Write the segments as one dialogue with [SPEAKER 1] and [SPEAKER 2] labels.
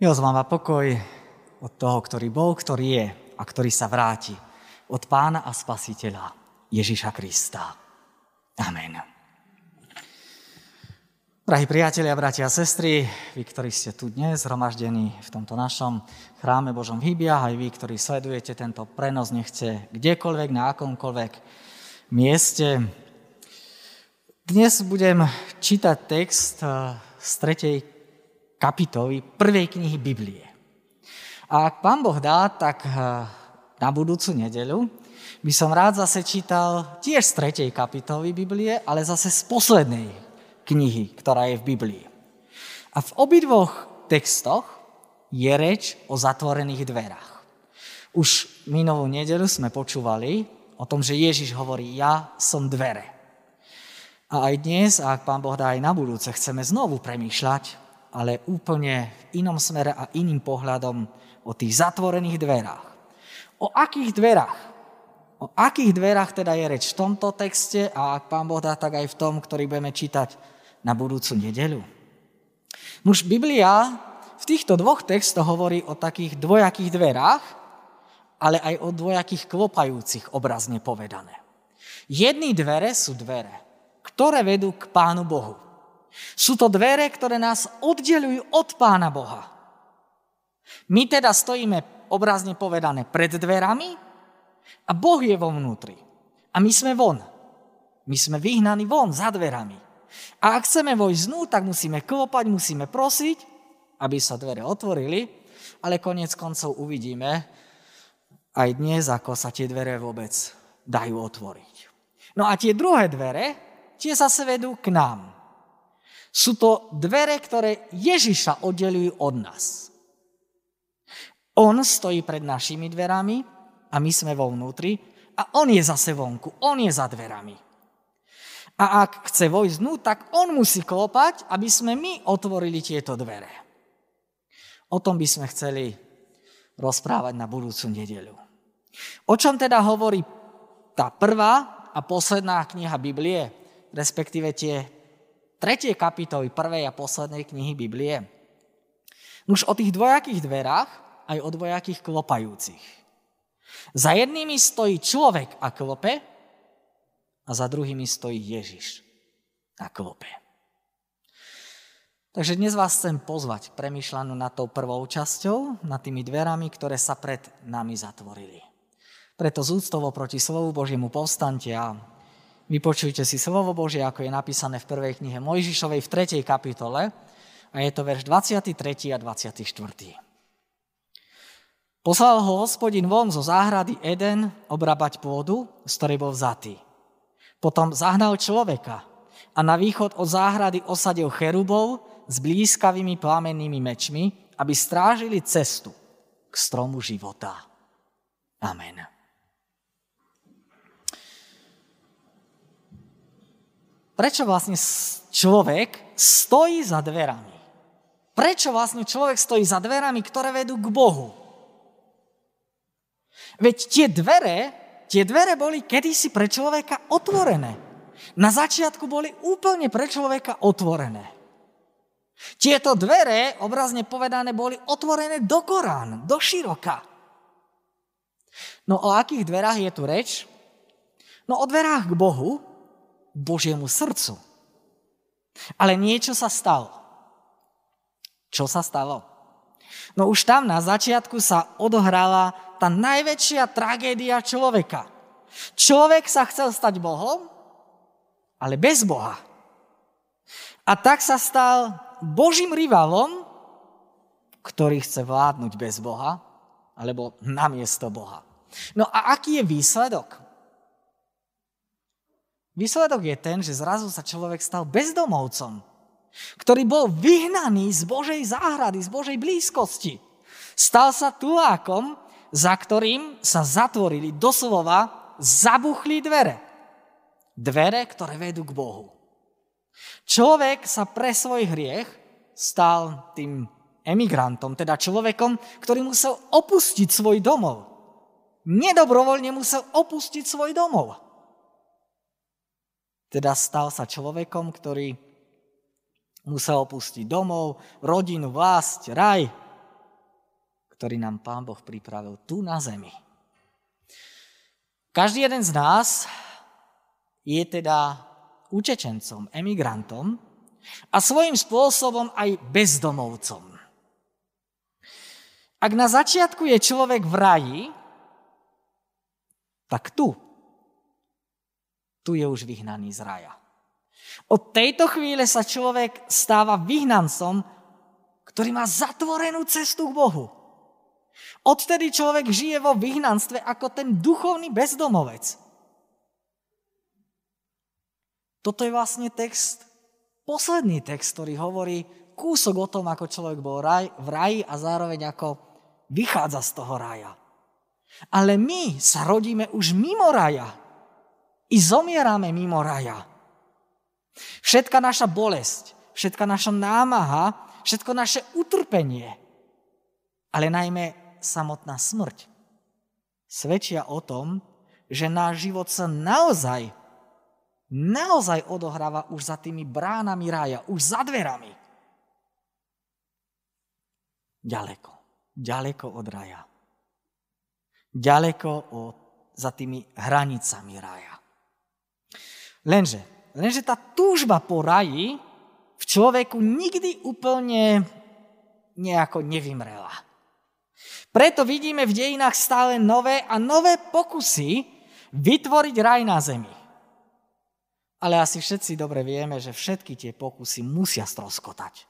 [SPEAKER 1] Milosť vám a pokoj od toho, ktorý bol, ktorý je a ktorý sa vráti. Od pána a spasiteľa Ježiša Krista. Amen. Drahí priatelia, bratia a sestry, vy, ktorí ste tu dnes zhromaždení v tomto našom chráme Božom Hýbia, aj vy, ktorí sledujete tento prenos, nechce kdekoľvek, na akomkoľvek mieste. Dnes budem čítať text eh, z tretej kapitoly prvej knihy Biblie. A ak pán Boh dá, tak eh, na budúcu nedeľu by som rád zase čítal tiež z tretej kapitoly Biblie, ale zase z poslednej knihy, ktorá je v Biblii. A v obidvoch textoch je reč o zatvorených dverách. Už minulú nedelu sme počúvali o tom, že Ježiš hovorí, ja som dvere. A aj dnes, a ak pán Boh dá aj na budúce, chceme znovu premýšľať ale úplne v inom smere a iným pohľadom o tých zatvorených dverách. O akých dverách? O akých dverách teda je reč v tomto texte a ak pán Boh dá, tak aj v tom, ktorý budeme čítať na budúcu nedeľu? Už Biblia v týchto dvoch textoch hovorí o takých dvojakých dverách, ale aj o dvojakých klopajúcich, obrazne povedané. Jedny dvere sú dvere, ktoré vedú k Pánu Bohu. Sú to dvere, ktoré nás oddelujú od Pána Boha. My teda stojíme obrazne povedané pred dverami a Boh je vo vnútri. A my sme von. My sme vyhnaní von, za dverami. A ak chceme vojsť znú, tak musíme klopať, musíme prosiť, aby sa dvere otvorili, ale konec koncov uvidíme aj dnes, ako sa tie dvere vôbec dajú otvoriť. No a tie druhé dvere, tie zase vedú k nám. Sú to dvere, ktoré Ježiša oddelujú od nás. On stojí pred našimi dverami a my sme vo vnútri a on je zase vonku, on je za dverami. A ak chce vojsť dnu, tak on musí klopať, aby sme my otvorili tieto dvere. O tom by sme chceli rozprávať na budúcu nedeľu. O čom teda hovorí tá prvá a posledná kniha Biblie, respektíve tie 3. kapitoly prvej a poslednej knihy Biblie. Už o tých dvojakých dverách aj o dvojakých klopajúcich. Za jednými stojí človek a klope a za druhými stojí Ježiš a klope. Takže dnes vás chcem pozvať k premyšľaniu nad tou prvou časťou, nad tými dverami, ktoré sa pred nami zatvorili. Preto z úctovo proti slovu Božiemu povstante a Vypočujte si slovo Božie, ako je napísané v prvej knihe Mojžišovej v 3. kapitole a je to verš 23. a 24. Poslal ho hospodin von zo záhrady Eden obrabať pôdu, z ktorej bol vzatý. Potom zahnal človeka a na východ od záhrady osadil cherubov s blízkavými plamennými mečmi, aby strážili cestu k stromu života. Amen. Prečo vlastne človek stojí za dverami. Prečo vlastne človek stojí za dverami, ktoré vedú k Bohu? Veď tie dvere, tie dvere boli kedysi pre človeka otvorené. Na začiatku boli úplne pre človeka otvorené. Tieto dvere, obrazne povedané, boli otvorené do Korán, do široka. No o akých dverách je tu reč? No o dverách k Bohu, Božiemu srdcu. Ale niečo sa stalo. Čo sa stalo? No už tam na začiatku sa odohrala tá najväčšia tragédia človeka. Človek sa chcel stať Bohom, ale bez Boha. A tak sa stal Božím rivalom, ktorý chce vládnuť bez Boha, alebo namiesto Boha. No a aký je výsledok? Výsledok je ten, že zrazu sa človek stal bezdomovcom, ktorý bol vyhnaný z Božej záhrady, z Božej blízkosti. Stal sa tulákom, za ktorým sa zatvorili, doslova zabuchli dvere. Dvere, ktoré vedú k Bohu. Človek sa pre svoj hriech stal tým emigrantom, teda človekom, ktorý musel opustiť svoj domov. Nedobrovoľne musel opustiť svoj domov. Teda stal sa človekom, ktorý musel opustiť domov, rodinu, vlast, raj ktorý nám Pán Boh pripravil tu na zemi. Každý jeden z nás je teda utečencom, emigrantom a svojím spôsobom aj bezdomovcom. Ak na začiatku je človek v raji, tak tu, tu je už vyhnaný z raja. Od tejto chvíle sa človek stáva vyhnancom, ktorý má zatvorenú cestu k Bohu. Odtedy človek žije vo vyhnanstve ako ten duchovný bezdomovec. Toto je vlastne text, posledný text, ktorý hovorí kúsok o tom, ako človek bol raj, v raji a zároveň ako vychádza z toho raja. Ale my sa rodíme už mimo raja. I zomierame mimo raja. Všetka naša bolesť, všetka naša námaha, všetko naše utrpenie, ale najmä samotná smrť, svedčia o tom, že náš život sa naozaj, naozaj odohráva už za tými bránami raja, už za dverami. Ďaleko ďaleko od raja. Ďaleko od, za tými hranicami raja. Lenže, lenže tá túžba po raji v človeku nikdy úplne nejako nevymrela. Preto vidíme v dejinách stále nové a nové pokusy vytvoriť raj na zemi. Ale asi všetci dobre vieme, že všetky tie pokusy musia stroskotať.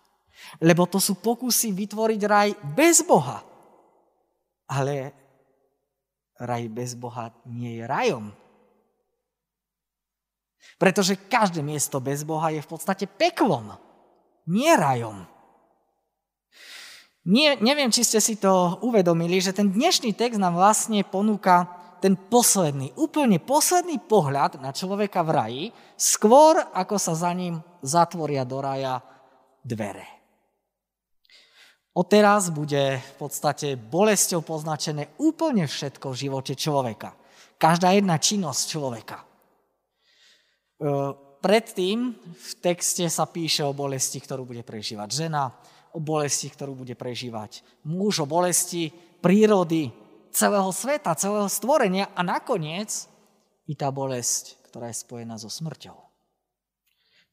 [SPEAKER 1] Lebo to sú pokusy vytvoriť raj bez Boha. Ale raj bez Boha nie je rajom. Pretože každé miesto bez Boha je v podstate peklom, nie rajom. Nie, neviem, či ste si to uvedomili, že ten dnešný text nám vlastne ponúka ten posledný, úplne posledný pohľad na človeka v raji, skôr ako sa za ním zatvoria do raja dvere. Odteraz bude v podstate bolesťou poznačené úplne všetko v živote človeka. Každá jedna činnosť človeka. E, predtým v texte sa píše o bolesti, ktorú bude prežívať žena, o bolesti, ktorú bude prežívať muž, o bolesti prírody, celého sveta, celého stvorenia a nakoniec i tá bolesť, ktorá je spojená so smrťou.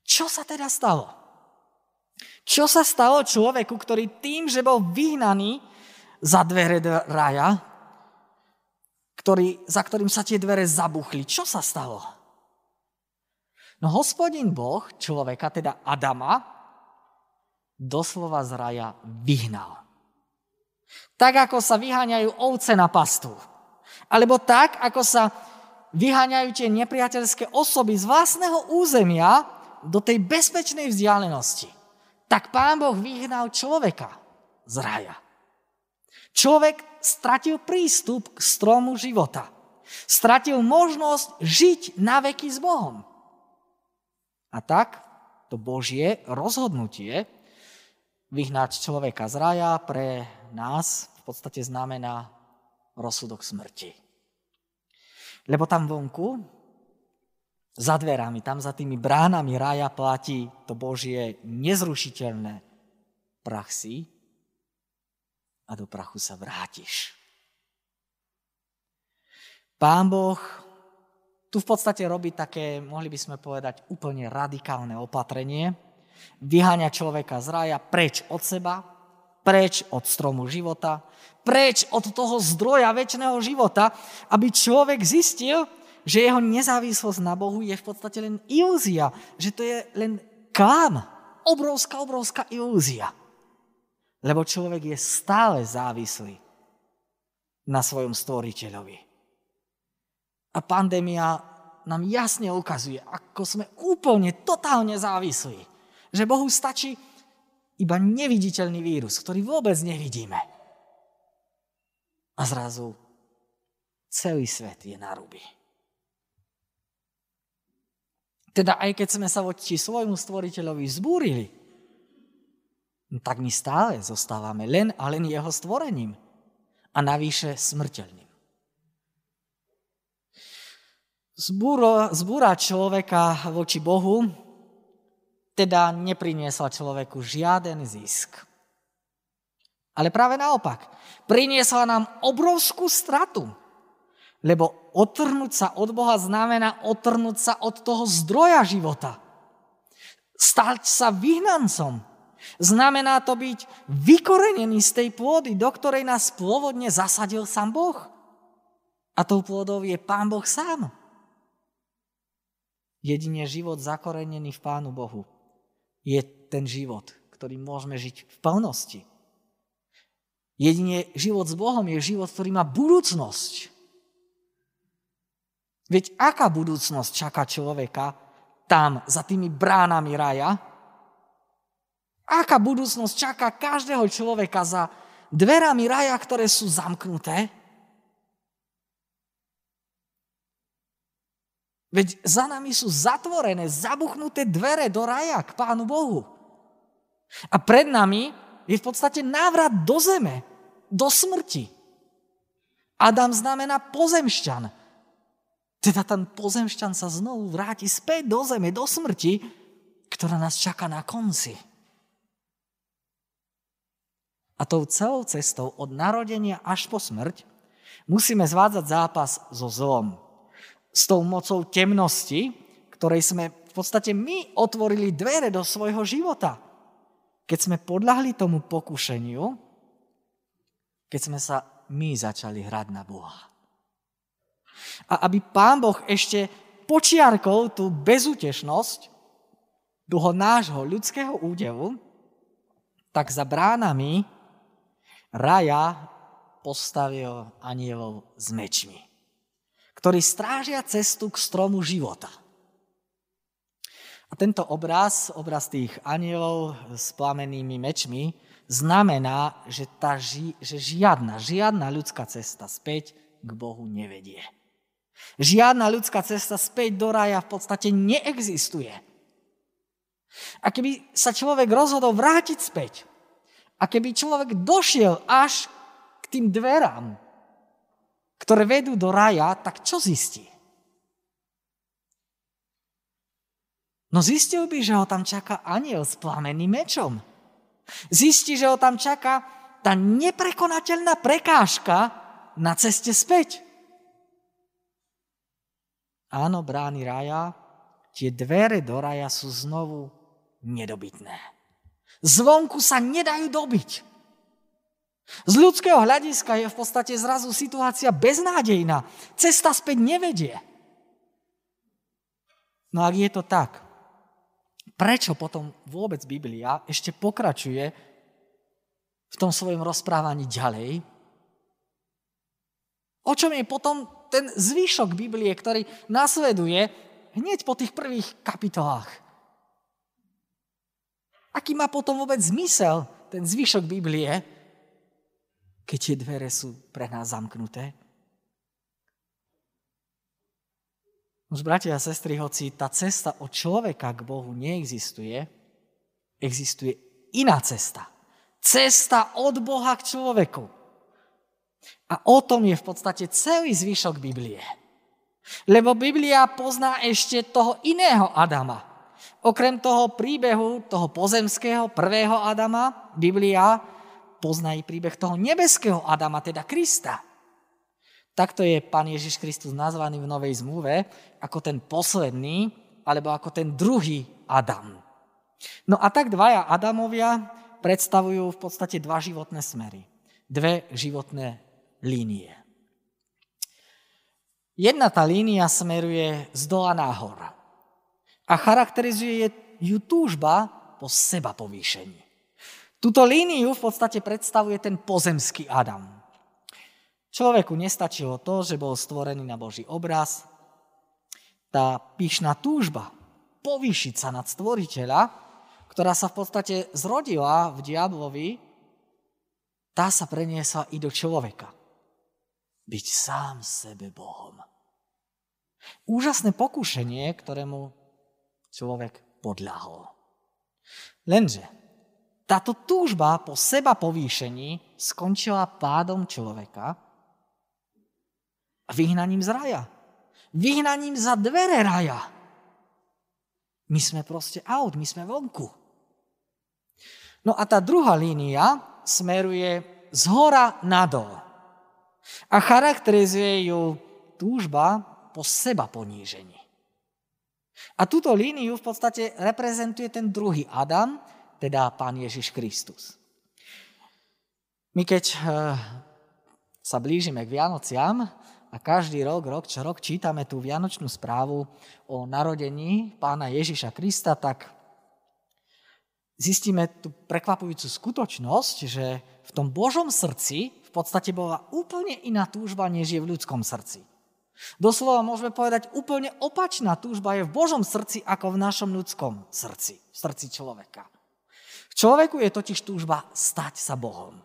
[SPEAKER 1] Čo sa teda stalo? Čo sa stalo človeku, ktorý tým, že bol vyhnaný za dvere raja, ktorý, za ktorým sa tie dvere zabuchli, čo sa stalo? No hospodin Boh človeka, teda Adama, doslova z raja vyhnal. Tak, ako sa vyháňajú ovce na pastu. Alebo tak, ako sa vyháňajú tie nepriateľské osoby z vlastného územia do tej bezpečnej vzdialenosti tak pán Boh vyhnal človeka z raja. Človek stratil prístup k stromu života. Stratil možnosť žiť na veky s Bohom. A tak to Božie rozhodnutie vyhnať človeka z raja pre nás v podstate znamená rozsudok smrti. Lebo tam vonku za dverami, tam za tými bránami rája platí to Božie nezrušiteľné prach si a do prachu sa vrátiš. Pán Boh tu v podstate robí také, mohli by sme povedať, úplne radikálne opatrenie. Vyháňa človeka z rája preč od seba, preč od stromu života, preč od toho zdroja väčšného života, aby človek zistil, že jeho nezávislosť na Bohu je v podstate len ilúzia, že to je len klam. Obrovská, obrovská ilúzia. Lebo človek je stále závislý na svojom stvoriteľovi. A pandémia nám jasne ukazuje, ako sme úplne, totálne závislí. Že Bohu stačí iba neviditeľný vírus, ktorý vôbec nevidíme. A zrazu celý svet je na ruby. Teda aj keď sme sa voči svojmu stvoriteľovi zbúrili, no tak my stále zostávame len a len jeho stvorením a navýše smrteľným. Zbúra, zbúra človeka voči Bohu teda nepriniesla človeku žiaden zisk. Ale práve naopak, priniesla nám obrovskú stratu. Lebo otrhnúť sa od Boha znamená otrhnúť sa od toho zdroja života. Stať sa vyhnancom. Znamená to byť vykorenený z tej pôdy, do ktorej nás pôvodne zasadil sám Boh. A tou pôdou je Pán Boh sám. Jedine život zakorenený v Pánu Bohu je ten život, ktorý môžeme žiť v plnosti. Jedine život s Bohom je život, ktorý má budúcnosť. Veď aká budúcnosť čaká človeka tam, za tými bránami raja? Aká budúcnosť čaká každého človeka za dverami raja, ktoré sú zamknuté? Veď za nami sú zatvorené, zabuchnuté dvere do raja k Pánu Bohu. A pred nami je v podstate návrat do zeme, do smrti. Adam znamená pozemšťan. Teda ten pozemšťan sa znovu vráti späť do zeme, do smrti, ktorá nás čaká na konci. A tou celou cestou od narodenia až po smrť musíme zvádzať zápas so zlom s tou mocou temnosti, ktorej sme v podstate my otvorili dvere do svojho života. Keď sme podľahli tomu pokušeniu, keď sme sa my začali hrať na Boha. A aby Pán Boh ešte počiarkol tú bezútešnosť toho nášho ľudského údevu, tak za bránami raja postavil anielov s mečmi ktorí strážia cestu k stromu života. A tento obraz, obraz tých anielov s plamenými mečmi, znamená, že, tá ži, že žiadna, žiadna ľudská cesta späť k Bohu nevedie. Žiadna ľudská cesta späť do raja v podstate neexistuje. A keby sa človek rozhodol vrátiť späť, a keby človek došiel až k tým dverám, ktoré vedú do raja, tak čo zistí? No zistil by, že ho tam čaká aniel s plameným mečom. Zistí, že ho tam čaká tá neprekonateľná prekážka na ceste späť. Áno, brány raja, tie dvere do raja sú znovu nedobytné. Zvonku sa nedajú dobiť. Z ľudského hľadiska je v podstate zrazu situácia beznádejná. Cesta späť nevedie. No ak je to tak, prečo potom vôbec Biblia ešte pokračuje v tom svojom rozprávaní ďalej? O čom je potom ten zvyšok Biblie, ktorý nasleduje hneď po tých prvých kapitolách? Aký má potom vôbec zmysel ten zvyšok Biblie, keď tie dvere sú pre nás zamknuté? Už bratia a sestry, hoci tá cesta od človeka k Bohu neexistuje, existuje iná cesta. Cesta od Boha k človeku. A o tom je v podstate celý zvyšok Biblie. Lebo Biblia pozná ešte toho iného Adama. Okrem toho príbehu, toho pozemského prvého Adama, Biblia pozná i príbeh toho nebeského Adama, teda Krista. Takto je pán Ježiš Kristus nazvaný v Novej zmluve ako ten posledný, alebo ako ten druhý Adam. No a tak dvaja Adamovia predstavujú v podstate dva životné smery. Dve životné línie. Jedna tá línia smeruje z dola nahor a charakterizuje ju túžba po seba povýšení. Túto líniu v podstate predstavuje ten pozemský Adam. Človeku nestačilo to, že bol stvorený na Boží obraz. Tá pyšná túžba povýšiť sa nad stvoriteľa, ktorá sa v podstate zrodila v diablovi, tá sa preniesla i do človeka. Byť sám sebe Bohom. Úžasné pokušenie, ktorému človek podľahol. Lenže táto túžba po seba povýšení skončila pádom človeka a vyhnaním z raja. Vyhnaním za dvere raja. My sme proste out, my sme vonku. No a tá druhá línia smeruje z hora nadol a charakterizuje ju túžba po seba ponížení. A túto líniu v podstate reprezentuje ten druhý Adam, teda Pán Ježiš Kristus. My keď eh, sa blížime k Vianociam a každý rok, rok čo rok čítame tú Vianočnú správu o narodení Pána Ježiša Krista, tak zistíme tú prekvapujúcu skutočnosť, že v tom Božom srdci v podstate bola úplne iná túžba, než je v ľudskom srdci. Doslova môžeme povedať, úplne opačná túžba je v Božom srdci ako v našom ľudskom srdci, v srdci človeka. Človeku je totiž túžba stať sa Bohom.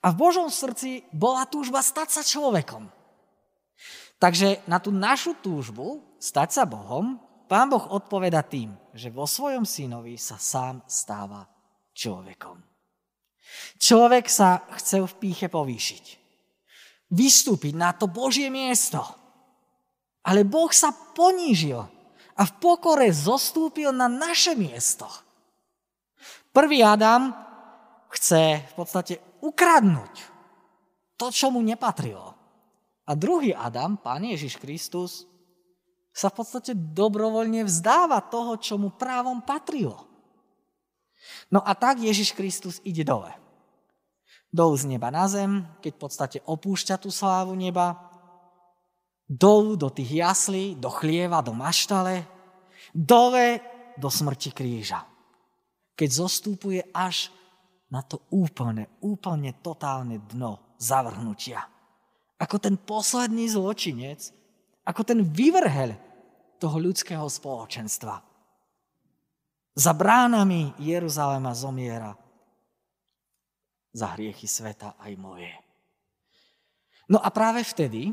[SPEAKER 1] A v Božom srdci bola túžba stať sa človekom. Takže na tú našu túžbu stať sa Bohom, Pán Boh odpoveda tým, že vo svojom synovi sa sám stáva človekom. Človek sa chce v píche povýšiť vystúpiť na to Božie miesto. Ale Boh sa ponížil a v pokore zostúpil na naše miesto. Prvý Adam chce v podstate ukradnúť to, čo mu nepatrilo. A druhý Adam, Pán Ježiš Kristus, sa v podstate dobrovoľne vzdáva toho, čo mu právom patrilo. No a tak Ježiš Kristus ide dole dolu z neba na zem, keď v podstate opúšťa tú slávu neba, dolu do tých jaslí, do chlieva, do maštale, dole do smrti kríža. Keď zostúpuje až na to úplne, úplne totálne dno zavrhnutia. Ako ten posledný zločinec, ako ten vyvrhel toho ľudského spoločenstva. Za bránami Jeruzalema zomiera za hriechy sveta aj moje. No a práve vtedy,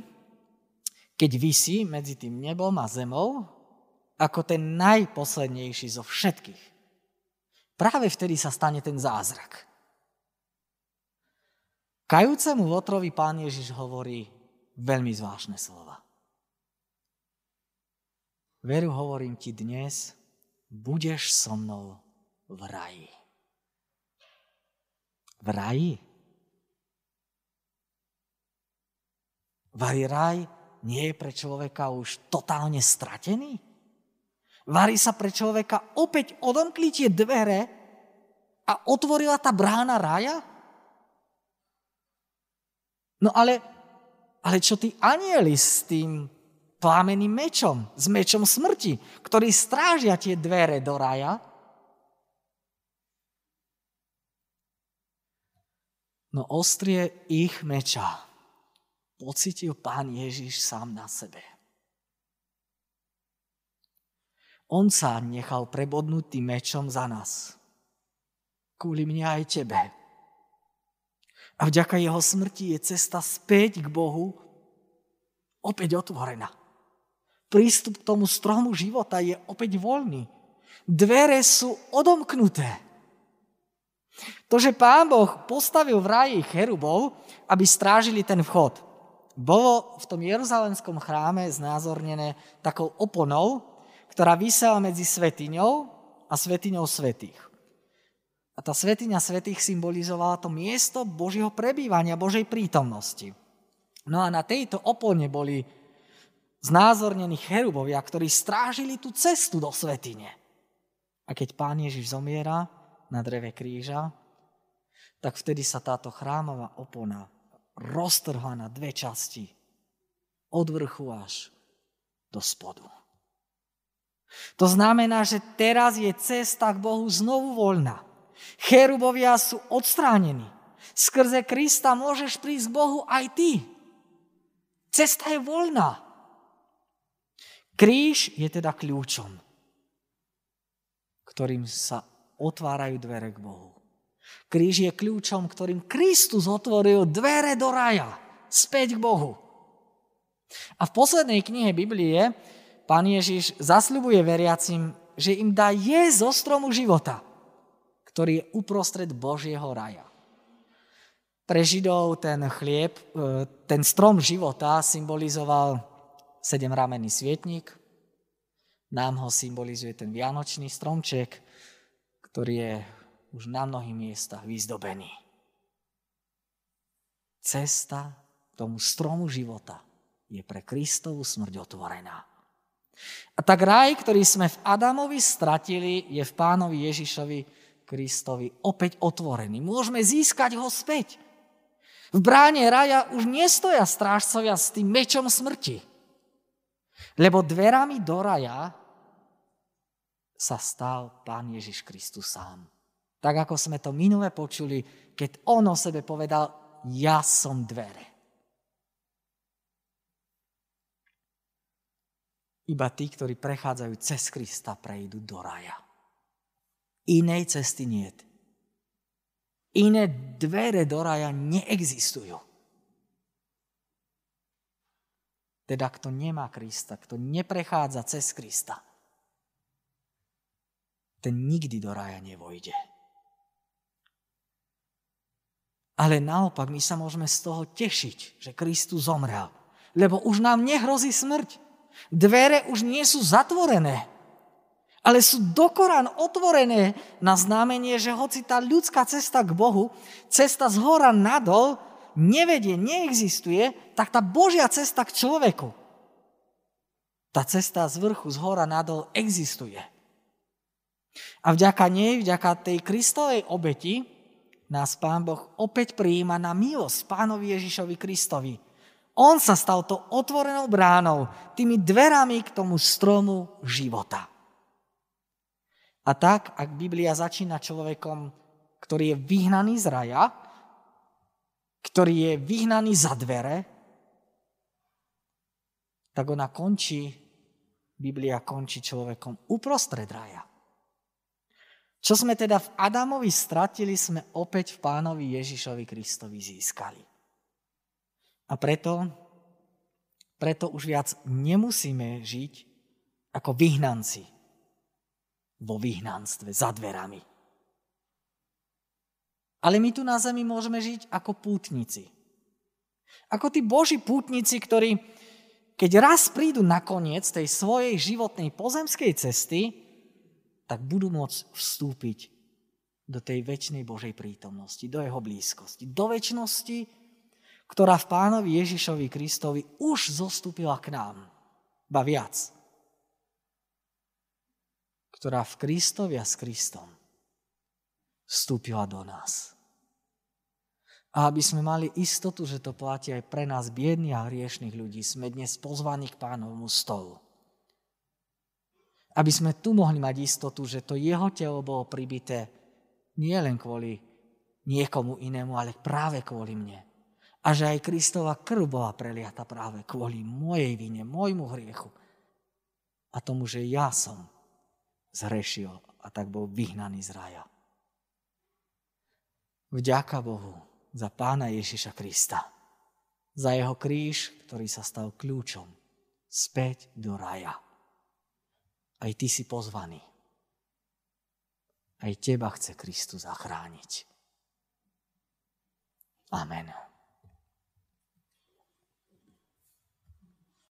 [SPEAKER 1] keď vysí medzi tým nebom a zemou, ako ten najposlednejší zo všetkých, práve vtedy sa stane ten zázrak. Kajúcemu Lotrovi pán Ježiš hovorí veľmi zvláštne slova. Veru hovorím ti dnes, budeš so mnou v raji v raji. Vari raj nie je pre človeka už totálne stratený? Vari sa pre človeka opäť odomkli tie dvere a otvorila tá brána raja? No ale, ale čo tí anieli s tým plámeným mečom, s mečom smrti, ktorí strážia tie dvere do raja? No ostrie ich meča pocitil pán Ježiš sám na sebe. On sa nechal prebodnúť tým mečom za nás. Kvôli mne aj tebe. A vďaka jeho smrti je cesta späť k Bohu opäť otvorená. Prístup k tomu stromu života je opäť voľný. Dvere sú odomknuté. To, že pán Boh postavil v ráji cherubov, aby strážili ten vchod, bolo v tom jeruzalemskom chráme znázornené takou oponou, ktorá vysela medzi svetiňou a svetiňou svetých. A tá svetiňa svetých symbolizovala to miesto Božieho prebývania, Božej prítomnosti. No a na tejto opone boli znázornení cherubovia, ktorí strážili tú cestu do svetine. A keď pán Ježiš zomiera, na dreve kríža, tak vtedy sa táto chrámová opona roztrhla na dve časti. Od vrchu až do spodu. To znamená, že teraz je cesta k Bohu znovu voľná. Cherubovia sú odstránení. Skrze Krista môžeš prísť k Bohu aj ty. Cesta je voľná. Kríž je teda kľúčom, ktorým sa otvárajú dvere k Bohu. Kríž je kľúčom, ktorým Kristus otvoril dvere do raja, späť k Bohu. A v poslednej knihe Biblie pán Ježiš zasľubuje veriacim, že im dá jesť zo stromu života, ktorý je uprostred Božieho raja. Pre Židov ten chlieb, e, ten strom života symbolizoval sedem ramenný svietnik, nám ho symbolizuje ten vianočný stromček, ktorý je už na mnohých miestach vyzdobený. cesta tomu stromu života je pre Kristovú smrť otvorená. A tak raj, ktorý sme v Adamovi stratili, je v pánovi Ježišovi Kristovi opäť otvorený. Môžeme získať ho späť. V bráne raja už nestoja strážcovia s tým mečom smrti. Lebo dverami do raja sa stal Pán Ježiš Kristus sám. Tak ako sme to minule počuli, keď on o sebe povedal, ja som dvere. Iba tí, ktorí prechádzajú cez Krista, prejdú do raja. Inej cesty nie. Iné dvere do raja neexistujú. Teda kto nemá Krista, kto neprechádza cez Krista, ten nikdy do raja nevojde. Ale naopak my sa môžeme z toho tešiť, že Kristus zomrel. Lebo už nám nehrozí smrť. Dvere už nie sú zatvorené, ale sú dokorán otvorené na znamenie, že hoci tá ľudská cesta k Bohu, cesta z hora nadol, nevedie, neexistuje, tak tá Božia cesta k človeku, tá cesta z vrchu, z hora nadol existuje. A vďaka nej, vďaka tej Kristovej obeti, nás Pán Boh opäť prijíma na milosť Pánovi Ježišovi Kristovi, on sa stal to otvorenou bránou, tými dverami k tomu stromu života. A tak, ak Biblia začína človekom, ktorý je vyhnaný z raja, ktorý je vyhnaný za dvere, tak ona končí, Biblia končí človekom uprostred raja. Čo sme teda v Adamovi stratili, sme opäť v pánovi Ježišovi Kristovi získali. A preto, preto už viac nemusíme žiť ako vyhnanci vo vyhnanstve za dverami. Ale my tu na zemi môžeme žiť ako pútnici. Ako tí boží pútnici, ktorí, keď raz prídu na koniec tej svojej životnej pozemskej cesty, tak budú môcť vstúpiť do tej väčšnej Božej prítomnosti, do jeho blízkosti, do väčšnosti, ktorá v pánovi Ježišovi Kristovi už zostúpila k nám. Ba viac. Ktorá v Kristovi a s Kristom vstúpila do nás. A aby sme mali istotu, že to platí aj pre nás, biedných a hriešných ľudí, sme dnes pozvaní k pánovmu stolu. Aby sme tu mohli mať istotu, že to jeho telo bolo pribité nie len kvôli niekomu inému, ale práve kvôli mne a že aj Kristova krv bola preliata práve kvôli mojej vine, môjmu hriechu a tomu, že ja som zhrešil a tak bol vyhnaný z raja. Vďaka Bohu za pána Ježiša Krista, za jeho kríž, ktorý sa stal kľúčom späť do raja. Aj ty si pozvaný. Aj teba chce Kristus zachrániť. Amen.